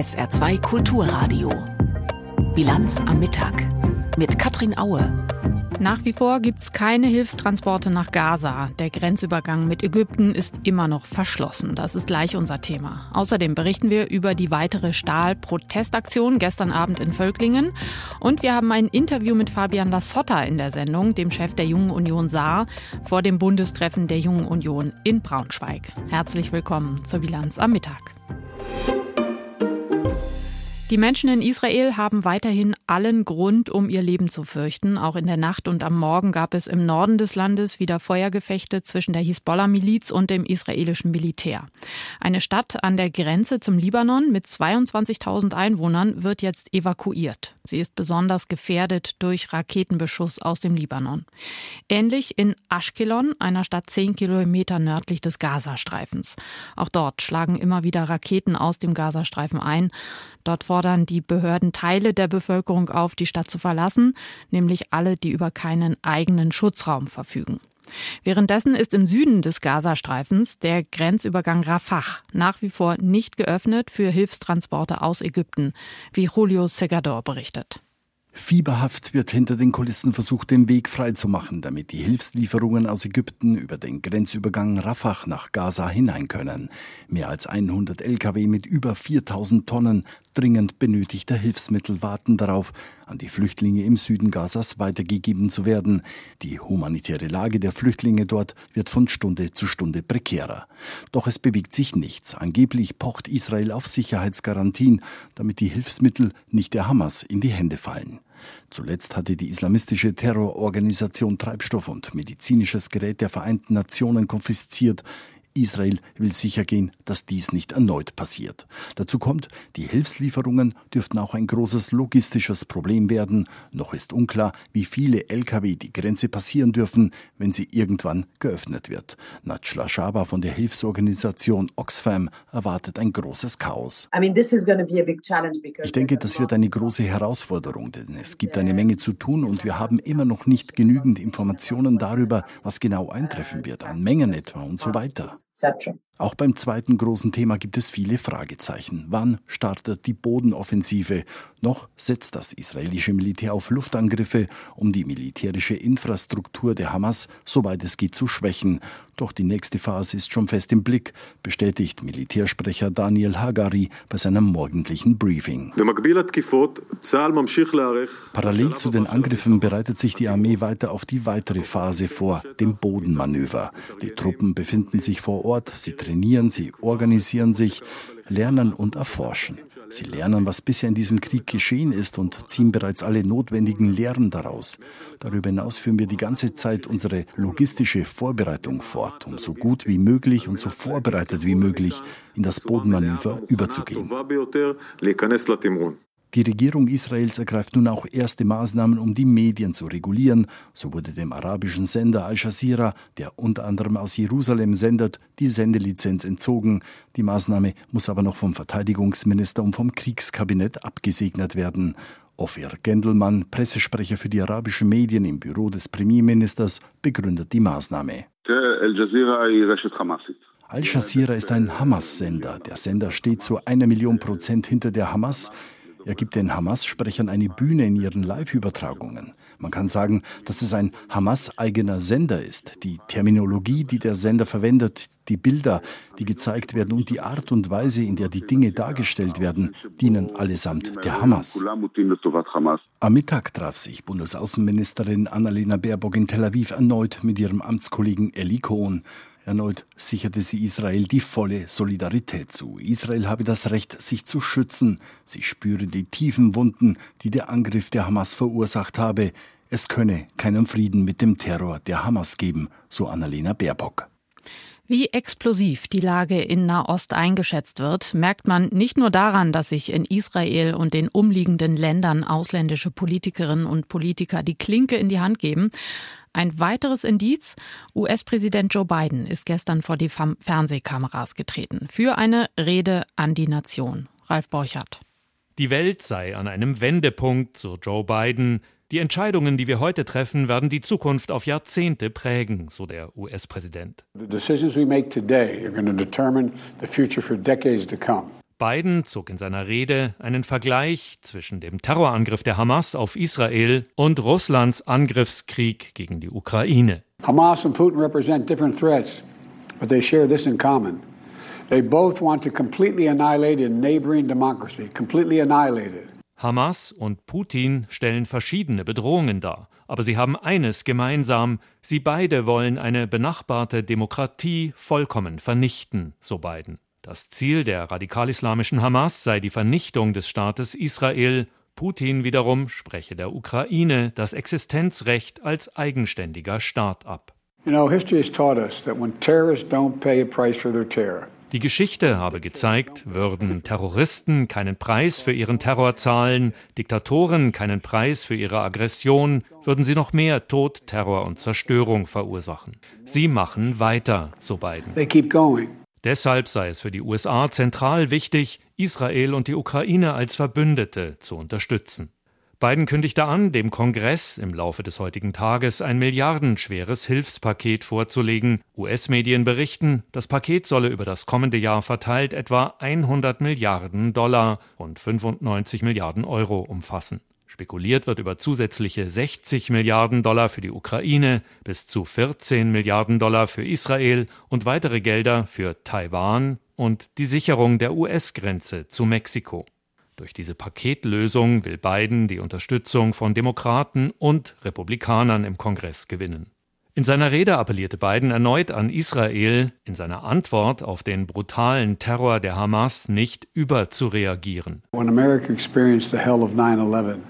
SR2 Kulturradio. Bilanz am Mittag mit Katrin Aue. Nach wie vor gibt es keine Hilfstransporte nach Gaza. Der Grenzübergang mit Ägypten ist immer noch verschlossen. Das ist gleich unser Thema. Außerdem berichten wir über die weitere Stahl-Protestaktion gestern Abend in Völklingen. Und wir haben ein Interview mit Fabian Lassotta in der Sendung, dem Chef der Jungen Union Saar, vor dem Bundestreffen der Jungen Union in Braunschweig. Herzlich willkommen zur Bilanz am Mittag. Die Menschen in Israel haben weiterhin allen Grund, um ihr Leben zu fürchten. Auch in der Nacht und am Morgen gab es im Norden des Landes wieder Feuergefechte zwischen der Hisbollah-Miliz und dem israelischen Militär. Eine Stadt an der Grenze zum Libanon mit 22.000 Einwohnern wird jetzt evakuiert. Sie ist besonders gefährdet durch Raketenbeschuss aus dem Libanon. Ähnlich in Ashkelon, einer Stadt zehn Kilometer nördlich des Gazastreifens. Auch dort schlagen immer wieder Raketen aus dem Gazastreifen ein. Dort fordern die Behörden Teile der Bevölkerung auf, die Stadt zu verlassen, nämlich alle, die über keinen eigenen Schutzraum verfügen. Währenddessen ist im Süden des Gazastreifens der Grenzübergang Rafah nach wie vor nicht geöffnet für Hilfstransporte aus Ägypten, wie Julio Segador berichtet. Fieberhaft wird hinter den Kulissen versucht, den Weg freizumachen, damit die Hilfslieferungen aus Ägypten über den Grenzübergang Rafah nach Gaza hinein können. Mehr als 100 Lkw mit über 4000 Tonnen dringend benötigter Hilfsmittel warten darauf, an die Flüchtlinge im Süden Gazas weitergegeben zu werden. Die humanitäre Lage der Flüchtlinge dort wird von Stunde zu Stunde prekärer. Doch es bewegt sich nichts. Angeblich pocht Israel auf Sicherheitsgarantien, damit die Hilfsmittel nicht der Hamas in die Hände fallen. Zuletzt hatte die islamistische Terrororganisation Treibstoff und medizinisches Gerät der Vereinten Nationen konfisziert. Israel will sichergehen, dass dies nicht erneut passiert. Dazu kommt, die Hilfslieferungen dürften auch ein großes logistisches Problem werden. Noch ist unklar, wie viele Lkw die Grenze passieren dürfen, wenn sie irgendwann geöffnet wird. Najla Shaba von der Hilfsorganisation Oxfam erwartet ein großes Chaos. Ich denke, das wird eine große Herausforderung, denn es gibt eine Menge zu tun und wir haben immer noch nicht genügend Informationen darüber, was genau eintreffen wird, an Mengen etwa und so weiter etc. Auch beim zweiten großen Thema gibt es viele Fragezeichen. Wann startet die Bodenoffensive? Noch setzt das israelische Militär auf Luftangriffe, um die militärische Infrastruktur der Hamas, soweit es geht, zu schwächen. Doch die nächste Phase ist schon fest im Blick, bestätigt Militärsprecher Daniel Hagari bei seinem morgendlichen Briefing. Parallel zu den Angriffen bereitet sich die Armee weiter auf die weitere Phase vor, dem Bodenmanöver. Die Truppen befinden sich vor Ort, sie trainieren, sie organisieren sich, lernen und erforschen. Sie lernen, was bisher in diesem Krieg geschehen ist und ziehen bereits alle notwendigen Lehren daraus. Darüber hinaus führen wir die ganze Zeit unsere logistische Vorbereitung fort, um so gut wie möglich und so vorbereitet wie möglich in das Bodenmanöver überzugehen. Die Regierung Israels ergreift nun auch erste Maßnahmen, um die Medien zu regulieren. So wurde dem arabischen Sender Al Jazeera, der unter anderem aus Jerusalem sendet, die Sendelizenz entzogen. Die Maßnahme muss aber noch vom Verteidigungsminister und vom Kriegskabinett abgesegnet werden. Ofer Gendelmann, Pressesprecher für die arabischen Medien im Büro des Premierministers, begründet die Maßnahme. Al Jazeera ist ein Hamas-Sender. Der Sender steht zu einer Million Prozent hinter der Hamas. Er gibt den Hamas-Sprechern eine Bühne in ihren Live-Übertragungen. Man kann sagen, dass es ein Hamas-eigener Sender ist. Die Terminologie, die der Sender verwendet, die Bilder, die gezeigt werden und die Art und Weise, in der die Dinge dargestellt werden, dienen allesamt der Hamas. Am Mittag traf sich Bundesaußenministerin Annalena Baerbock in Tel Aviv erneut mit ihrem Amtskollegen Eli Cohn. Erneut sicherte sie Israel die volle Solidarität zu. Israel habe das Recht, sich zu schützen. Sie spüre die tiefen Wunden, die der Angriff der Hamas verursacht habe. Es könne keinen Frieden mit dem Terror der Hamas geben, so Annalena Baerbock. Wie explosiv die Lage in Nahost eingeschätzt wird, merkt man nicht nur daran, dass sich in Israel und den umliegenden Ländern ausländische Politikerinnen und Politiker die Klinke in die Hand geben, ein weiteres Indiz, US-Präsident Joe Biden ist gestern vor die Fernsehkameras getreten für eine Rede an die Nation. Ralf Borchardt. Die Welt sei an einem Wendepunkt, so Joe Biden. Die Entscheidungen, die wir heute treffen, werden die Zukunft auf Jahrzehnte prägen, so der US-Präsident. The decisions we make today are going to determine the future for decades to come. Biden zog in seiner Rede einen Vergleich zwischen dem Terrorangriff der Hamas auf Israel und Russlands Angriffskrieg gegen die Ukraine. Hamas and Putin represent different threats, but they share this in common. They both want to completely annihilate a neighboring democracy, completely annihilate it. Hamas und Putin stellen verschiedene Bedrohungen dar, aber sie haben eines gemeinsam, sie beide wollen eine benachbarte Demokratie vollkommen vernichten, so Biden. Das Ziel der radikal-islamischen Hamas sei die Vernichtung des Staates Israel. Putin wiederum spreche der Ukraine das Existenzrecht als eigenständiger Staat ab. You know, history has taught us that when terrorists don't pay a price for their terror, die Geschichte habe gezeigt, würden Terroristen keinen Preis für ihren Terror zahlen, Diktatoren keinen Preis für ihre Aggression, würden sie noch mehr Tod, Terror und Zerstörung verursachen. Sie machen weiter, so Biden. Deshalb sei es für die USA zentral wichtig, Israel und die Ukraine als Verbündete zu unterstützen. Biden kündigte an, dem Kongress im Laufe des heutigen Tages ein milliardenschweres Hilfspaket vorzulegen. US-Medien berichten, das Paket solle über das kommende Jahr verteilt etwa 100 Milliarden Dollar und 95 Milliarden Euro umfassen. Spekuliert wird über zusätzliche 60 Milliarden Dollar für die Ukraine, bis zu 14 Milliarden Dollar für Israel und weitere Gelder für Taiwan und die Sicherung der US-Grenze zu Mexiko. Durch diese Paketlösung will Biden die Unterstützung von Demokraten und Republikanern im Kongress gewinnen. In seiner Rede appellierte Biden erneut an Israel, in seiner Antwort auf den brutalen Terror der Hamas nicht überzureagieren.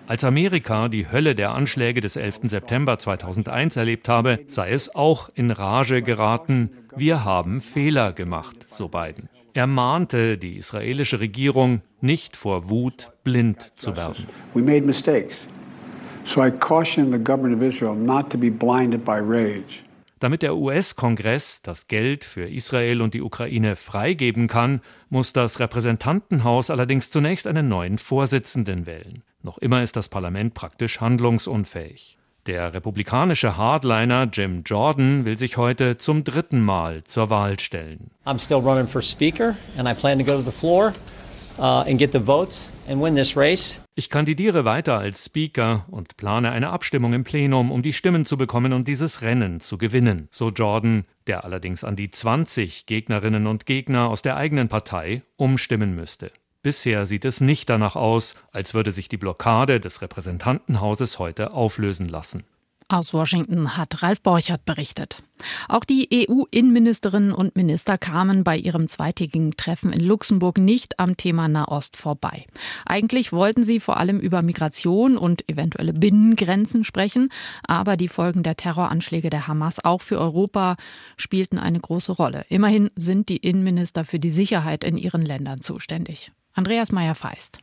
Als Amerika die Hölle der Anschläge des 11. September 2001 erlebt habe, sei es auch in Rage geraten, wir haben Fehler gemacht, so Biden. Er mahnte die israelische Regierung, nicht vor Wut blind zu werden. So I caution the government of Israel not to be blinded by rage. Damit der US-Kongress das Geld für Israel und die Ukraine freigeben kann, muss das Repräsentantenhaus allerdings zunächst einen neuen Vorsitzenden wählen. Noch immer ist das Parlament praktisch handlungsunfähig. Der republikanische Hardliner Jim Jordan will sich heute zum dritten Mal zur Wahl stellen. I'm still running for speaker and I plan to go to the floor uh, and get the votes and win this race. Ich kandidiere weiter als Speaker und plane eine Abstimmung im Plenum, um die Stimmen zu bekommen und dieses Rennen zu gewinnen, so Jordan, der allerdings an die 20 Gegnerinnen und Gegner aus der eigenen Partei umstimmen müsste. Bisher sieht es nicht danach aus, als würde sich die Blockade des Repräsentantenhauses heute auflösen lassen. Aus Washington hat Ralf Borchert berichtet. Auch die EU-Innenministerinnen und Minister kamen bei ihrem zweitägigen Treffen in Luxemburg nicht am Thema Nahost vorbei. Eigentlich wollten sie vor allem über Migration und eventuelle Binnengrenzen sprechen, aber die Folgen der Terroranschläge der Hamas auch für Europa spielten eine große Rolle. Immerhin sind die Innenminister für die Sicherheit in ihren Ländern zuständig. Andreas Meyer-Feist.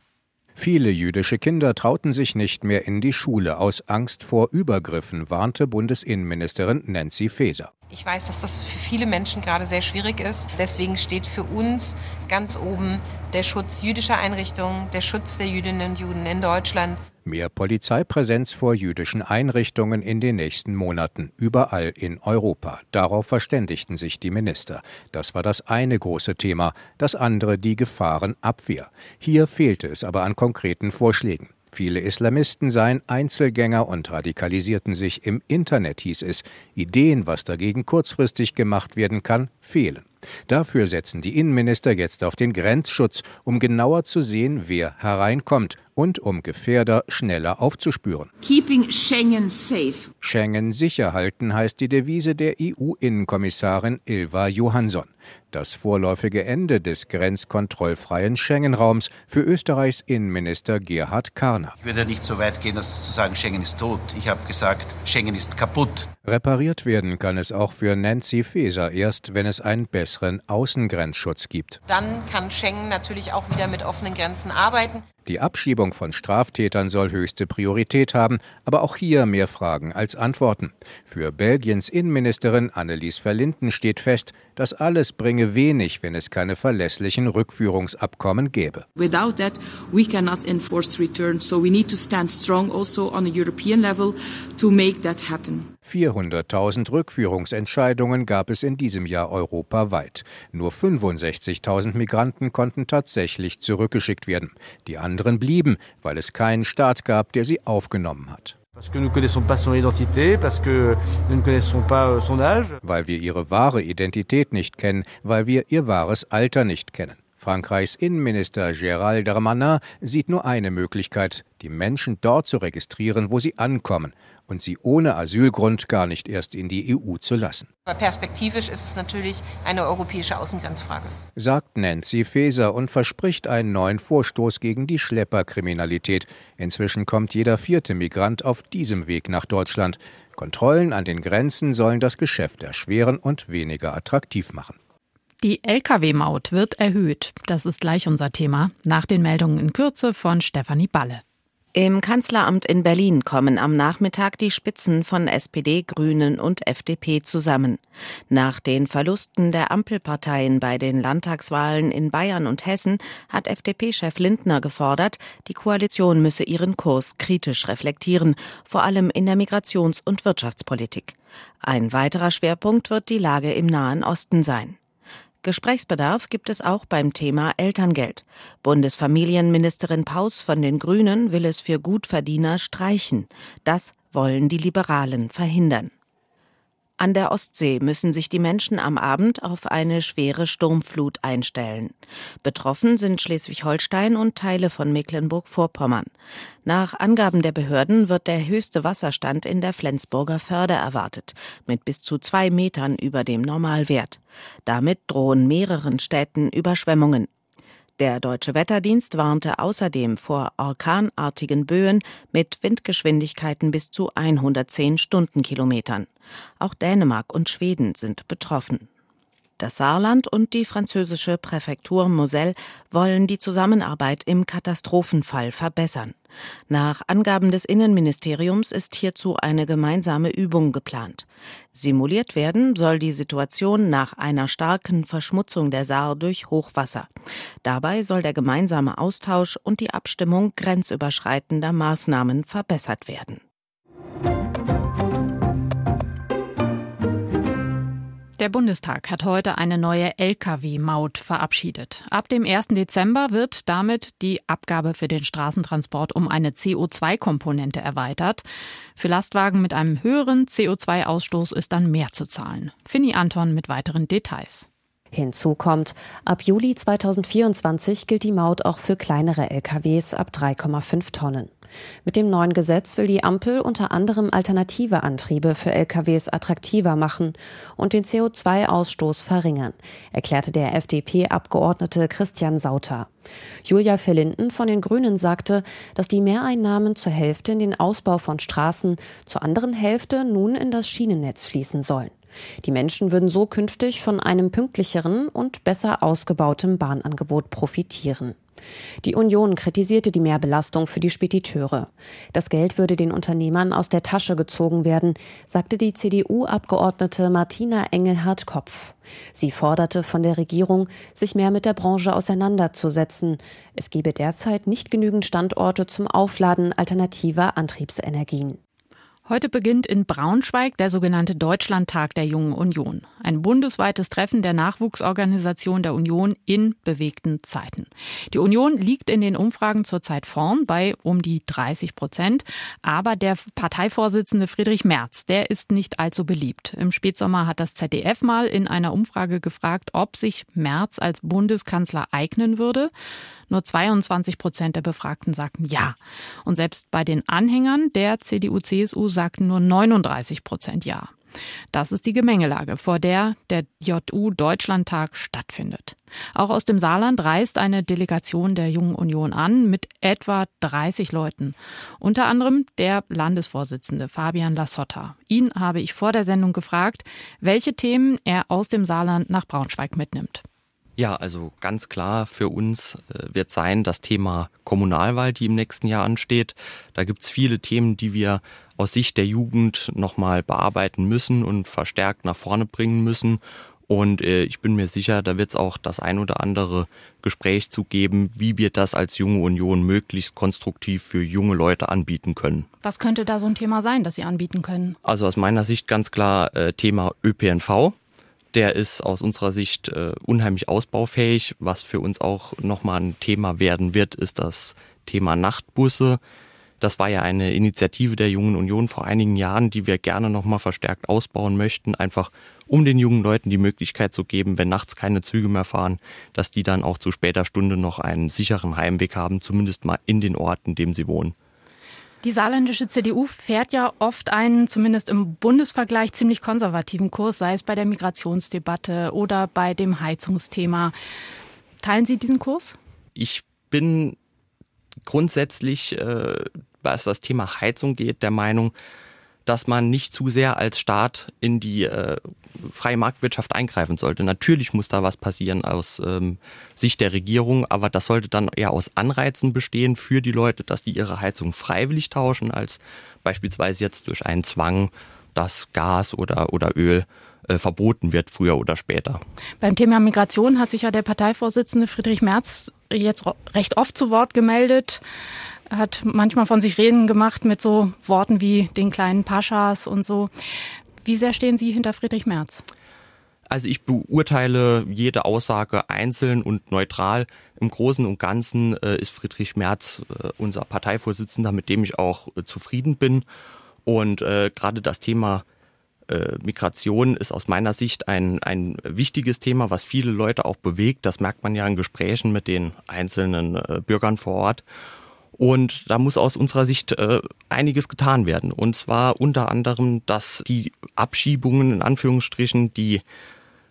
Viele jüdische Kinder trauten sich nicht mehr in die Schule aus Angst vor Übergriffen, warnte Bundesinnenministerin Nancy Faeser. Ich weiß, dass das für viele Menschen gerade sehr schwierig ist. Deswegen steht für uns ganz oben der Schutz jüdischer Einrichtungen, der Schutz der Jüdinnen und Juden in Deutschland. Mehr Polizeipräsenz vor jüdischen Einrichtungen in den nächsten Monaten, überall in Europa. Darauf verständigten sich die Minister. Das war das eine große Thema, das andere die Gefahrenabwehr. Hier fehlte es aber an konkreten Vorschlägen. Viele Islamisten seien Einzelgänger und radikalisierten sich im Internet, hieß es. Ideen, was dagegen kurzfristig gemacht werden kann, fehlen. Dafür setzen die Innenminister jetzt auf den Grenzschutz, um genauer zu sehen, wer hereinkommt und um Gefährder schneller aufzuspüren. Keeping Schengen safe. Schengen sicher halten heißt die Devise der EU-Innenkommissarin Ilva Johansson das vorläufige Ende des grenzkontrollfreien Schengen-Raums für Österreichs Innenminister Gerhard Karner. Ich würde nicht so weit gehen, dass zu sagen, Schengen ist tot. Ich habe gesagt, Schengen ist kaputt. Repariert werden kann es auch für Nancy Faeser erst, wenn es einen besseren Außengrenzschutz gibt. Dann kann Schengen natürlich auch wieder mit offenen Grenzen arbeiten. Die Abschiebung von Straftätern soll höchste Priorität haben, aber auch hier mehr Fragen als Antworten. Für Belgiens Innenministerin Annelies Verlinden steht fest, das alles bringe wenig, wenn es keine verlässlichen Rückführungsabkommen gäbe. Without that we cannot enforce return, so we need to stand strong also on a European level to make that happen. 400.000 Rückführungsentscheidungen gab es in diesem Jahr europaweit. Nur 65.000 Migranten konnten tatsächlich zurückgeschickt werden. Die anderen blieben, weil es keinen Staat gab, der sie aufgenommen hat. Euh, weil wir ihre wahre Identität nicht kennen, weil wir ihr wahres Alter nicht kennen. Frankreichs Innenminister Gérald Darmanin sieht nur eine Möglichkeit, die Menschen dort zu registrieren, wo sie ankommen und sie ohne Asylgrund gar nicht erst in die EU zu lassen. Aber perspektivisch ist es natürlich eine europäische Außengrenzfrage. Sagt Nancy Faeser und verspricht einen neuen Vorstoß gegen die Schlepperkriminalität. Inzwischen kommt jeder vierte Migrant auf diesem Weg nach Deutschland. Kontrollen an den Grenzen sollen das Geschäft erschweren und weniger attraktiv machen. Die Lkw-Maut wird erhöht. Das ist gleich unser Thema. Nach den Meldungen in Kürze von Stefanie Balle. Im Kanzleramt in Berlin kommen am Nachmittag die Spitzen von SPD, Grünen und FDP zusammen. Nach den Verlusten der Ampelparteien bei den Landtagswahlen in Bayern und Hessen hat FDP-Chef Lindner gefordert, die Koalition müsse ihren Kurs kritisch reflektieren, vor allem in der Migrations- und Wirtschaftspolitik. Ein weiterer Schwerpunkt wird die Lage im Nahen Osten sein. Gesprächsbedarf gibt es auch beim Thema Elterngeld. Bundesfamilienministerin Paus von den Grünen will es für Gutverdiener streichen. Das wollen die Liberalen verhindern. An der Ostsee müssen sich die Menschen am Abend auf eine schwere Sturmflut einstellen. Betroffen sind Schleswig-Holstein und Teile von Mecklenburg-Vorpommern. Nach Angaben der Behörden wird der höchste Wasserstand in der Flensburger Förde erwartet, mit bis zu zwei Metern über dem Normalwert. Damit drohen mehreren Städten Überschwemmungen. Der Deutsche Wetterdienst warnte außerdem vor orkanartigen Böen mit Windgeschwindigkeiten bis zu 110 Stundenkilometern. Auch Dänemark und Schweden sind betroffen. Das Saarland und die französische Präfektur Moselle wollen die Zusammenarbeit im Katastrophenfall verbessern. Nach Angaben des Innenministeriums ist hierzu eine gemeinsame Übung geplant. Simuliert werden soll die Situation nach einer starken Verschmutzung der Saar durch Hochwasser. Dabei soll der gemeinsame Austausch und die Abstimmung grenzüberschreitender Maßnahmen verbessert werden. Der Bundestag hat heute eine neue Lkw-Maut verabschiedet. Ab dem 1. Dezember wird damit die Abgabe für den Straßentransport um eine CO2-Komponente erweitert. Für Lastwagen mit einem höheren CO2-Ausstoß ist dann mehr zu zahlen. Finny Anton mit weiteren Details. Hinzu kommt, ab Juli 2024 gilt die Maut auch für kleinere LKWs ab 3,5 Tonnen. Mit dem neuen Gesetz will die Ampel unter anderem alternative Antriebe für LKWs attraktiver machen und den CO2-Ausstoß verringern, erklärte der FDP-Abgeordnete Christian Sauter. Julia Verlinden von den Grünen sagte, dass die Mehreinnahmen zur Hälfte in den Ausbau von Straßen, zur anderen Hälfte nun in das Schienennetz fließen sollen. Die Menschen würden so künftig von einem pünktlicheren und besser ausgebautem Bahnangebot profitieren. Die Union kritisierte die Mehrbelastung für die Spediteure. Das Geld würde den Unternehmern aus der Tasche gezogen werden, sagte die CDU-Abgeordnete Martina Engelhardt-Kopf. Sie forderte von der Regierung, sich mehr mit der Branche auseinanderzusetzen. Es gebe derzeit nicht genügend Standorte zum Aufladen alternativer Antriebsenergien. Heute beginnt in Braunschweig der sogenannte Deutschlandtag der Jungen Union. Ein bundesweites Treffen der Nachwuchsorganisation der Union in bewegten Zeiten. Die Union liegt in den Umfragen zurzeit vorn bei um die 30 Prozent. Aber der Parteivorsitzende Friedrich Merz, der ist nicht allzu beliebt. Im Spätsommer hat das ZDF mal in einer Umfrage gefragt, ob sich Merz als Bundeskanzler eignen würde. Nur 22 Prozent der Befragten sagten ja. Und selbst bei den Anhängern der CDU-CSU sagten nur 39 Prozent ja. Das ist die Gemengelage, vor der der JU Deutschlandtag stattfindet. Auch aus dem Saarland reist eine Delegation der Jungen Union an mit etwa 30 Leuten. Unter anderem der Landesvorsitzende Fabian Lassotta. Ihn habe ich vor der Sendung gefragt, welche Themen er aus dem Saarland nach Braunschweig mitnimmt. Ja, also ganz klar für uns äh, wird sein das Thema Kommunalwahl, die im nächsten Jahr ansteht. Da gibt's viele Themen, die wir aus Sicht der Jugend nochmal bearbeiten müssen und verstärkt nach vorne bringen müssen. Und äh, ich bin mir sicher, da wird es auch das ein oder andere Gespräch zu geben, wie wir das als junge Union möglichst konstruktiv für junge Leute anbieten können. Was könnte da so ein Thema sein, das Sie anbieten können? Also aus meiner Sicht ganz klar äh, Thema ÖPNV. Der ist aus unserer Sicht äh, unheimlich ausbaufähig. Was für uns auch nochmal ein Thema werden wird, ist das Thema Nachtbusse. Das war ja eine Initiative der Jungen Union vor einigen Jahren, die wir gerne nochmal verstärkt ausbauen möchten, einfach um den jungen Leuten die Möglichkeit zu geben, wenn nachts keine Züge mehr fahren, dass die dann auch zu später Stunde noch einen sicheren Heimweg haben, zumindest mal in den Orten, in dem sie wohnen. Die saarländische CDU fährt ja oft einen, zumindest im Bundesvergleich, ziemlich konservativen Kurs, sei es bei der Migrationsdebatte oder bei dem Heizungsthema. Teilen Sie diesen Kurs? Ich bin grundsätzlich, äh, was das Thema Heizung geht, der Meinung, dass man nicht zu sehr als Staat in die äh, freie Marktwirtschaft eingreifen sollte. Natürlich muss da was passieren aus ähm, Sicht der Regierung, aber das sollte dann eher aus Anreizen bestehen für die Leute, dass die ihre Heizung freiwillig tauschen, als beispielsweise jetzt durch einen Zwang, dass Gas oder, oder Öl äh, verboten wird, früher oder später. Beim Thema Migration hat sich ja der Parteivorsitzende Friedrich Merz jetzt recht oft zu Wort gemeldet hat manchmal von sich reden gemacht mit so Worten wie den kleinen Paschas und so. Wie sehr stehen Sie hinter Friedrich Merz? Also ich beurteile jede Aussage einzeln und neutral. Im Großen und Ganzen äh, ist Friedrich Merz äh, unser Parteivorsitzender, mit dem ich auch äh, zufrieden bin. Und gerade das Thema Migration ist aus meiner Sicht ein, ein wichtiges Thema, was viele Leute auch bewegt. Das merkt man ja in Gesprächen mit den einzelnen Bürgern vor Ort. Und da muss aus unserer Sicht äh, einiges getan werden. Und zwar unter anderem, dass die Abschiebungen in Anführungsstrichen, die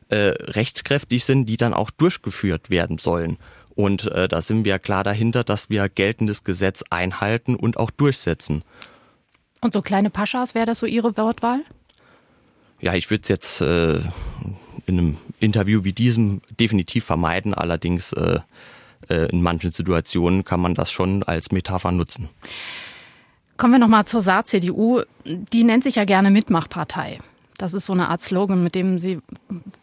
äh, rechtskräftig sind, die dann auch durchgeführt werden sollen. Und äh, da sind wir klar dahinter, dass wir geltendes Gesetz einhalten und auch durchsetzen. Und so kleine Paschas, wäre das so Ihre Wortwahl? Ja, ich würde es jetzt äh, in einem Interview wie diesem definitiv vermeiden. Allerdings äh, in manchen Situationen kann man das schon als Metapher nutzen. Kommen wir nochmal zur Saar-CDU. Die nennt sich ja gerne Mitmachpartei. Das ist so eine Art Slogan, mit dem sie,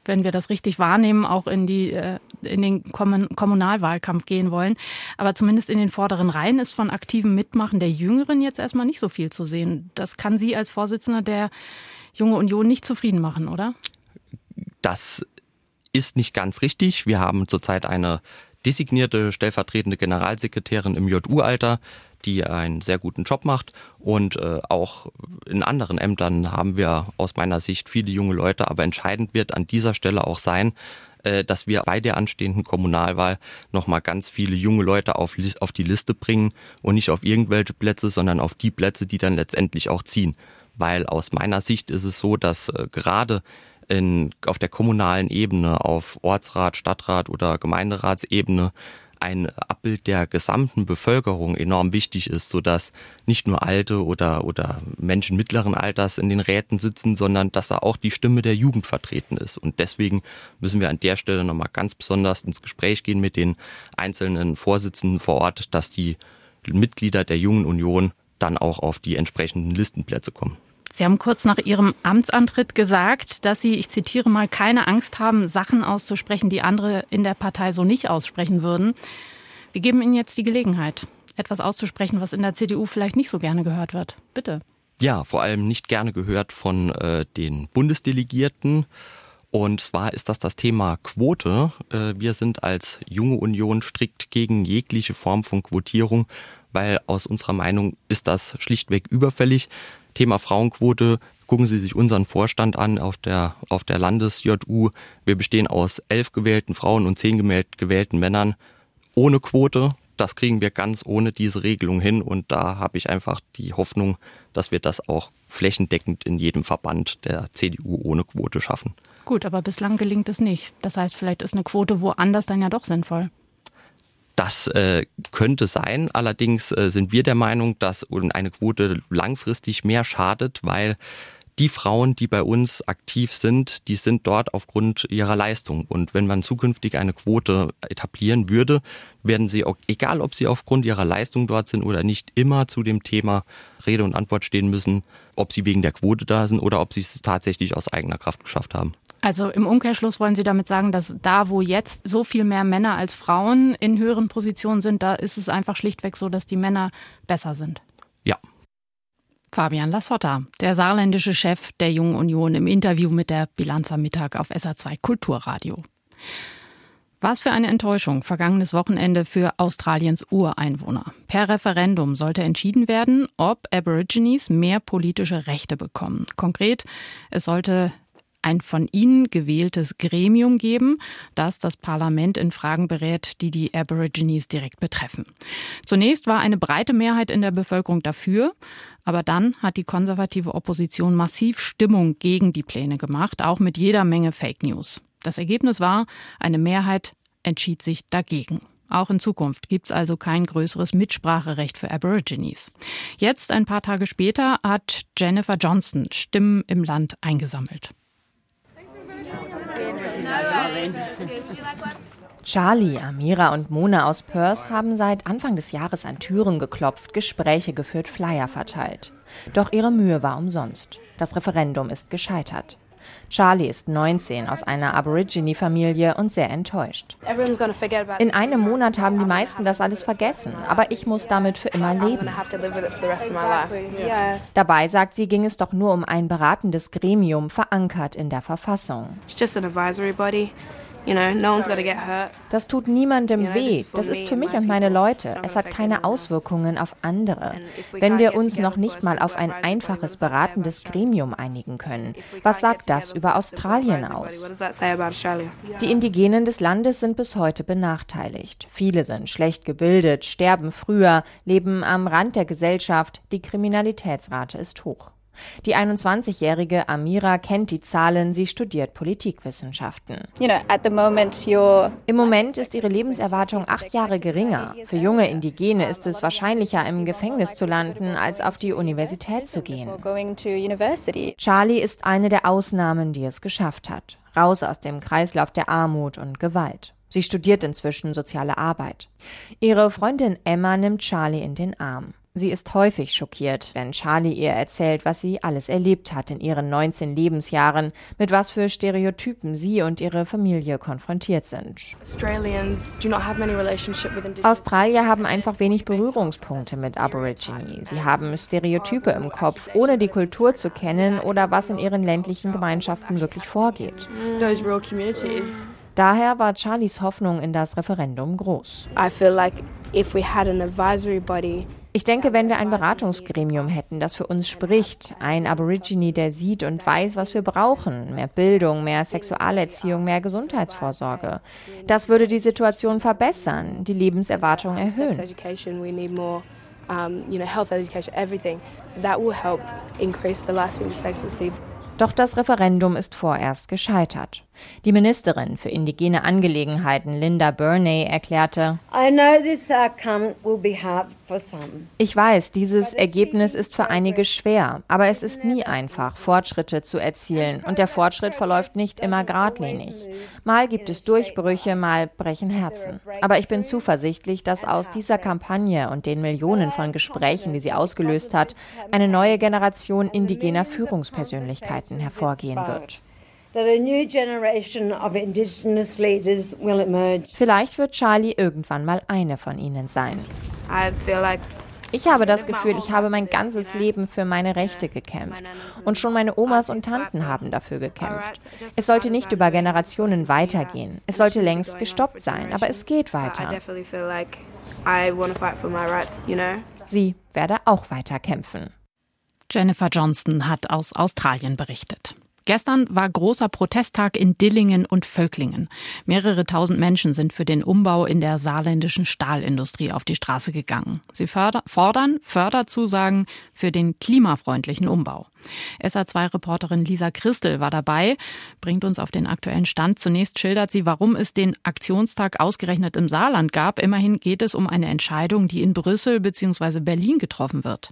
wenn wir das richtig wahrnehmen, auch in, die, äh, in den Kommunalwahlkampf gehen wollen. Aber zumindest in den vorderen Reihen ist von aktivem Mitmachen der Jüngeren jetzt erstmal nicht so viel zu sehen. Das kann Sie als Vorsitzender der Junge Union nicht zufrieden machen, oder? Das ist nicht ganz richtig. Wir haben zurzeit eine designierte stellvertretende Generalsekretärin im JU-Alter, die einen sehr guten Job macht. Und äh, auch in anderen Ämtern haben wir aus meiner Sicht viele junge Leute. Aber entscheidend wird an dieser Stelle auch sein, äh, dass wir bei der anstehenden Kommunalwahl nochmal ganz viele junge Leute auf, auf die Liste bringen und nicht auf irgendwelche Plätze, sondern auf die Plätze, die dann letztendlich auch ziehen. Weil aus meiner Sicht ist es so, dass äh, gerade in, auf der kommunalen Ebene, auf Ortsrat, Stadtrat oder Gemeinderatsebene ein Abbild der gesamten Bevölkerung enorm wichtig ist, sodass nicht nur Alte oder, oder Menschen mittleren Alters in den Räten sitzen, sondern dass da auch die Stimme der Jugend vertreten ist. Und deswegen müssen wir an der Stelle nochmal ganz besonders ins Gespräch gehen mit den einzelnen Vorsitzenden vor Ort, dass die Mitglieder der Jungen Union dann auch auf die entsprechenden Listenplätze kommen. Sie haben kurz nach Ihrem Amtsantritt gesagt, dass Sie, ich zitiere mal, keine Angst haben, Sachen auszusprechen, die andere in der Partei so nicht aussprechen würden. Wir geben Ihnen jetzt die Gelegenheit, etwas auszusprechen, was in der CDU vielleicht nicht so gerne gehört wird. Bitte. Ja, vor allem nicht gerne gehört von äh, den Bundesdelegierten. Und zwar ist das das Thema Quote. Äh, wir sind als junge Union strikt gegen jegliche Form von Quotierung, weil aus unserer Meinung ist das schlichtweg überfällig. Thema Frauenquote, gucken Sie sich unseren Vorstand an auf der, auf der Landes-JU. Wir bestehen aus elf gewählten Frauen und zehn gewählten Männern ohne Quote. Das kriegen wir ganz ohne diese Regelung hin und da habe ich einfach die Hoffnung, dass wir das auch flächendeckend in jedem Verband der CDU ohne Quote schaffen. Gut, aber bislang gelingt es nicht. Das heißt, vielleicht ist eine Quote woanders dann ja doch sinnvoll. Das äh, könnte sein. Allerdings äh, sind wir der Meinung, dass eine Quote langfristig mehr schadet, weil die Frauen, die bei uns aktiv sind, die sind dort aufgrund ihrer Leistung. Und wenn man zukünftig eine Quote etablieren würde, werden sie, auch, egal ob sie aufgrund ihrer Leistung dort sind oder nicht, immer zu dem Thema Rede und Antwort stehen müssen, ob sie wegen der Quote da sind oder ob sie es tatsächlich aus eigener Kraft geschafft haben. Also im Umkehrschluss wollen Sie damit sagen, dass da, wo jetzt so viel mehr Männer als Frauen in höheren Positionen sind, da ist es einfach schlichtweg so, dass die Männer besser sind. Ja. Fabian Lassotta, der saarländische Chef der Jungen Union im Interview mit der Bilanz am Mittag auf SA2 Kulturradio. Was für eine Enttäuschung vergangenes Wochenende für Australiens Ureinwohner. Per Referendum sollte entschieden werden, ob Aborigines mehr politische Rechte bekommen. Konkret, es sollte ein von ihnen gewähltes Gremium geben, das das Parlament in Fragen berät, die die Aborigines direkt betreffen. Zunächst war eine breite Mehrheit in der Bevölkerung dafür, aber dann hat die konservative Opposition massiv Stimmung gegen die Pläne gemacht, auch mit jeder Menge Fake News. Das Ergebnis war, eine Mehrheit entschied sich dagegen. Auch in Zukunft gibt es also kein größeres Mitspracherecht für Aborigines. Jetzt, ein paar Tage später, hat Jennifer Johnson Stimmen im Land eingesammelt. Charlie, Amira und Mona aus Perth haben seit Anfang des Jahres an Türen geklopft, Gespräche geführt, Flyer verteilt. Doch ihre Mühe war umsonst. Das Referendum ist gescheitert. Charlie ist 19 aus einer Aborigine-Familie und sehr enttäuscht. In einem Monat haben die meisten das alles vergessen, aber ich muss damit für immer leben. Dabei, sagt sie, ging es doch nur um ein beratendes Gremium, verankert in der Verfassung. Das tut niemandem weh. Das ist für mich und meine Leute. Es hat keine Auswirkungen auf andere. Wenn wir uns noch nicht mal auf ein einfaches beratendes Gremium einigen können, was sagt das über Australien aus? Die Indigenen des Landes sind bis heute benachteiligt. Viele sind schlecht gebildet, sterben früher, leben am Rand der Gesellschaft. Die Kriminalitätsrate ist hoch. Die 21-jährige Amira kennt die Zahlen, sie studiert Politikwissenschaften. Im Moment ist ihre Lebenserwartung acht Jahre geringer. Für junge Indigene ist es wahrscheinlicher, im Gefängnis zu landen, als auf die Universität zu gehen. Charlie ist eine der Ausnahmen, die es geschafft hat. Raus aus dem Kreislauf der Armut und Gewalt. Sie studiert inzwischen soziale Arbeit. Ihre Freundin Emma nimmt Charlie in den Arm. Sie ist häufig schockiert, wenn Charlie ihr erzählt, was sie alles erlebt hat in ihren 19 Lebensjahren, mit was für Stereotypen sie und ihre Familie konfrontiert sind. Australier haben einfach wenig Berührungspunkte mit Aborigine. Sie haben Stereotype im Kopf, ohne die Kultur zu kennen oder was in ihren ländlichen Gemeinschaften wirklich vorgeht. Daher war Charlies Hoffnung in das Referendum groß. I feel like if we had an advisory body ich denke, wenn wir ein Beratungsgremium hätten, das für uns spricht, ein Aborigine, der sieht und weiß, was wir brauchen, mehr Bildung, mehr Sexualerziehung, mehr Gesundheitsvorsorge, das würde die Situation verbessern, die Lebenserwartung erhöhen. Doch das Referendum ist vorerst gescheitert. Die Ministerin für indigene Angelegenheiten Linda Burney erklärte, ich weiß, dieses Ergebnis ist für einige schwer, aber es ist nie einfach, Fortschritte zu erzielen und der Fortschritt verläuft nicht immer geradlinig. Mal gibt es Durchbrüche, mal brechen Herzen. Aber ich bin zuversichtlich, dass aus dieser Kampagne und den Millionen von Gesprächen, die sie ausgelöst hat, eine neue Generation indigener Führungspersönlichkeiten hervorgehen wird. Vielleicht wird Charlie irgendwann mal eine von ihnen sein. Ich habe das Gefühl, ich habe mein ganzes Leben für meine Rechte gekämpft. Und schon meine Omas und Tanten haben dafür gekämpft. Es sollte nicht über Generationen weitergehen. Es sollte längst gestoppt sein, aber es geht weiter. Sie werde auch weiter kämpfen. Jennifer Johnston hat aus Australien berichtet. Gestern war großer Protesttag in Dillingen und Völklingen. Mehrere tausend Menschen sind für den Umbau in der saarländischen Stahlindustrie auf die Straße gegangen. Sie fordern Förderzusagen für den klimafreundlichen Umbau. SA2-Reporterin Lisa Christel war dabei, bringt uns auf den aktuellen Stand. Zunächst schildert sie, warum es den Aktionstag ausgerechnet im Saarland gab. Immerhin geht es um eine Entscheidung, die in Brüssel bzw. Berlin getroffen wird.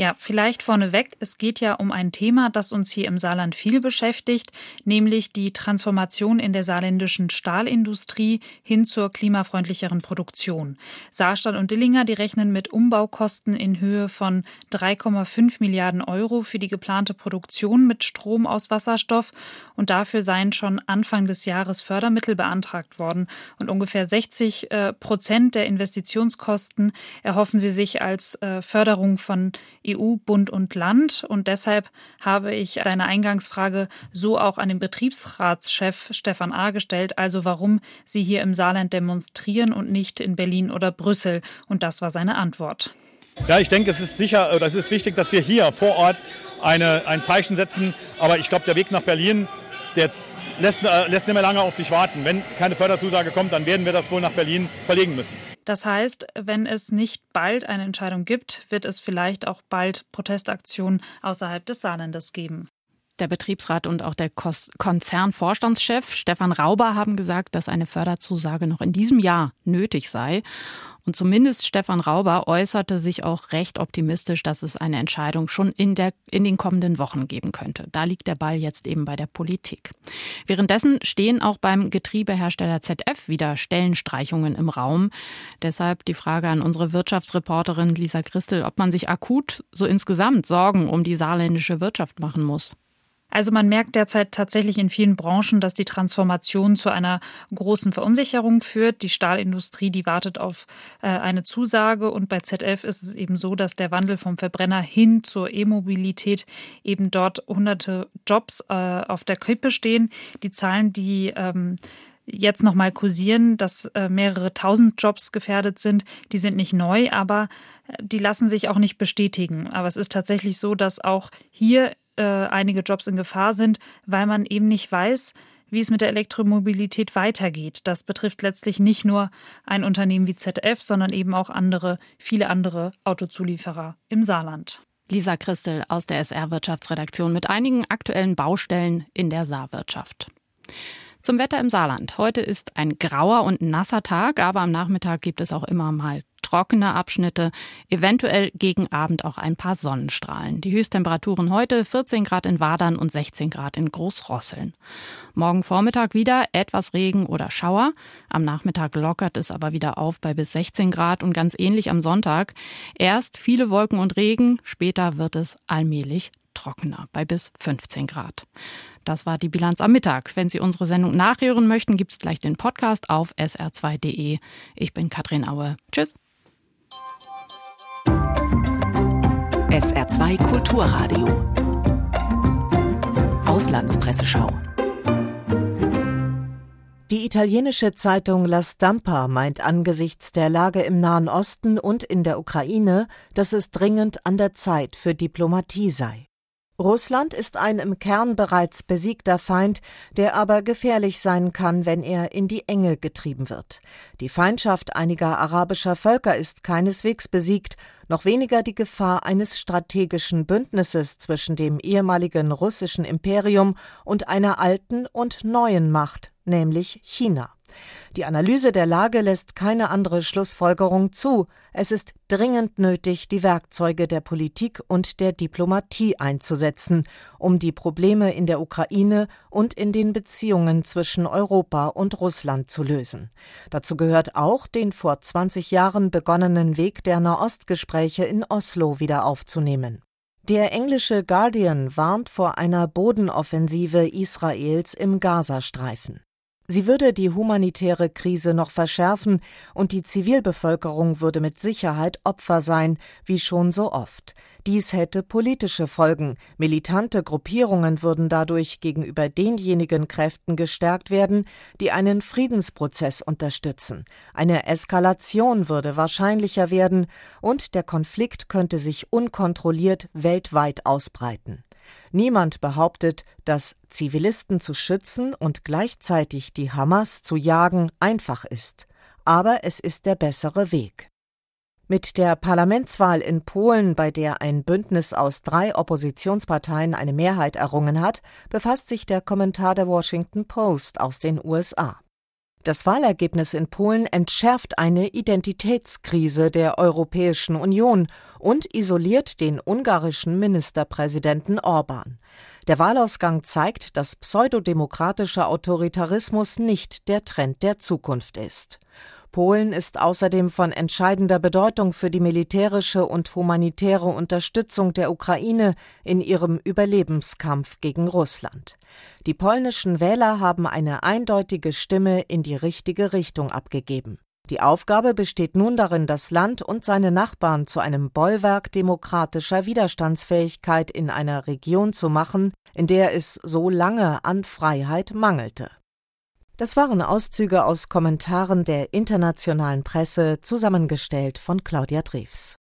Ja, vielleicht vorneweg, es geht ja um ein Thema, das uns hier im Saarland viel beschäftigt, nämlich die Transformation in der saarländischen Stahlindustrie hin zur klimafreundlicheren Produktion. Saarstadt und Dillinger, die rechnen mit Umbaukosten in Höhe von 3,5 Milliarden Euro für die geplante Produktion mit Strom aus Wasserstoff und dafür seien schon Anfang des Jahres Fördermittel beantragt worden und ungefähr 60 äh, Prozent der Investitionskosten erhoffen sie sich als äh, Förderung von EU, Bund und Land. Und deshalb habe ich deine Eingangsfrage so auch an den Betriebsratschef Stefan A. gestellt, also warum sie hier im Saarland demonstrieren und nicht in Berlin oder Brüssel. Und das war seine Antwort. Ja, ich denke, es ist sicher, es ist wichtig, dass wir hier vor Ort eine, ein Zeichen setzen. Aber ich glaube, der Weg nach Berlin, der lässt, äh, lässt nicht mehr lange auf sich warten. Wenn keine Förderzusage kommt, dann werden wir das wohl nach Berlin verlegen müssen. Das heißt, wenn es nicht bald eine Entscheidung gibt, wird es vielleicht auch bald Protestaktionen außerhalb des Saarlandes geben. Der Betriebsrat und auch der Konzernvorstandschef Stefan Rauber haben gesagt, dass eine Förderzusage noch in diesem Jahr nötig sei. Und zumindest Stefan Rauber äußerte sich auch recht optimistisch, dass es eine Entscheidung schon in, der, in den kommenden Wochen geben könnte. Da liegt der Ball jetzt eben bei der Politik. Währenddessen stehen auch beim Getriebehersteller ZF wieder Stellenstreichungen im Raum. Deshalb die Frage an unsere Wirtschaftsreporterin Lisa Christel, ob man sich akut so insgesamt Sorgen um die saarländische Wirtschaft machen muss. Also man merkt derzeit tatsächlich in vielen Branchen, dass die Transformation zu einer großen Verunsicherung führt. Die Stahlindustrie, die wartet auf äh, eine Zusage und bei ZF ist es eben so, dass der Wandel vom Verbrenner hin zur E-Mobilität eben dort hunderte Jobs äh, auf der Kippe stehen. Die Zahlen, die ähm, jetzt nochmal kursieren, dass äh, mehrere tausend Jobs gefährdet sind, die sind nicht neu, aber die lassen sich auch nicht bestätigen. Aber es ist tatsächlich so, dass auch hier äh, einige Jobs in Gefahr sind, weil man eben nicht weiß, wie es mit der Elektromobilität weitergeht. Das betrifft letztlich nicht nur ein Unternehmen wie ZF, sondern eben auch andere, viele andere Autozulieferer im Saarland. Lisa Christel aus der SR Wirtschaftsredaktion mit einigen aktuellen Baustellen in der Saarwirtschaft. Zum Wetter im Saarland. Heute ist ein grauer und nasser Tag, aber am Nachmittag gibt es auch immer mal trockene Abschnitte, eventuell gegen Abend auch ein paar Sonnenstrahlen. Die Höchsttemperaturen heute 14 Grad in Wadern und 16 Grad in Großrosseln. Morgen Vormittag wieder etwas Regen oder Schauer. Am Nachmittag lockert es aber wieder auf bei bis 16 Grad und ganz ähnlich am Sonntag. Erst viele Wolken und Regen, später wird es allmählich trockener bei bis 15 Grad. Das war die Bilanz am Mittag. Wenn Sie unsere Sendung nachhören möchten, gibt es gleich den Podcast auf sr2.de. Ich bin Katrin Aue. Tschüss. SR2 Kulturradio. Auslandspresseschau. Die italienische Zeitung La Stampa meint angesichts der Lage im Nahen Osten und in der Ukraine, dass es dringend an der Zeit für Diplomatie sei. Russland ist ein im Kern bereits besiegter Feind, der aber gefährlich sein kann, wenn er in die Enge getrieben wird. Die Feindschaft einiger arabischer Völker ist keineswegs besiegt, noch weniger die Gefahr eines strategischen Bündnisses zwischen dem ehemaligen russischen Imperium und einer alten und neuen Macht, nämlich China. Die Analyse der Lage lässt keine andere Schlussfolgerung zu. Es ist dringend nötig, die Werkzeuge der Politik und der Diplomatie einzusetzen, um die Probleme in der Ukraine und in den Beziehungen zwischen Europa und Russland zu lösen. Dazu gehört auch, den vor 20 Jahren begonnenen Weg der Nahostgespräche in Oslo wieder aufzunehmen. Der englische Guardian warnt vor einer Bodenoffensive Israels im Gazastreifen. Sie würde die humanitäre Krise noch verschärfen und die Zivilbevölkerung würde mit Sicherheit Opfer sein, wie schon so oft. Dies hätte politische Folgen. Militante Gruppierungen würden dadurch gegenüber denjenigen Kräften gestärkt werden, die einen Friedensprozess unterstützen. Eine Eskalation würde wahrscheinlicher werden und der Konflikt könnte sich unkontrolliert weltweit ausbreiten. Niemand behauptet, dass Zivilisten zu schützen und gleichzeitig die Hamas zu jagen einfach ist. Aber es ist der bessere Weg. Mit der Parlamentswahl in Polen, bei der ein Bündnis aus drei Oppositionsparteien eine Mehrheit errungen hat, befasst sich der Kommentar der Washington Post aus den USA. Das Wahlergebnis in Polen entschärft eine Identitätskrise der Europäischen Union und isoliert den ungarischen Ministerpräsidenten Orban. Der Wahlausgang zeigt, dass pseudodemokratischer Autoritarismus nicht der Trend der Zukunft ist. Polen ist außerdem von entscheidender Bedeutung für die militärische und humanitäre Unterstützung der Ukraine in ihrem Überlebenskampf gegen Russland. Die polnischen Wähler haben eine eindeutige Stimme in die richtige Richtung abgegeben. Die Aufgabe besteht nun darin, das Land und seine Nachbarn zu einem Bollwerk demokratischer Widerstandsfähigkeit in einer Region zu machen, in der es so lange an Freiheit mangelte. Das waren Auszüge aus Kommentaren der internationalen Presse, zusammengestellt von Claudia Drews.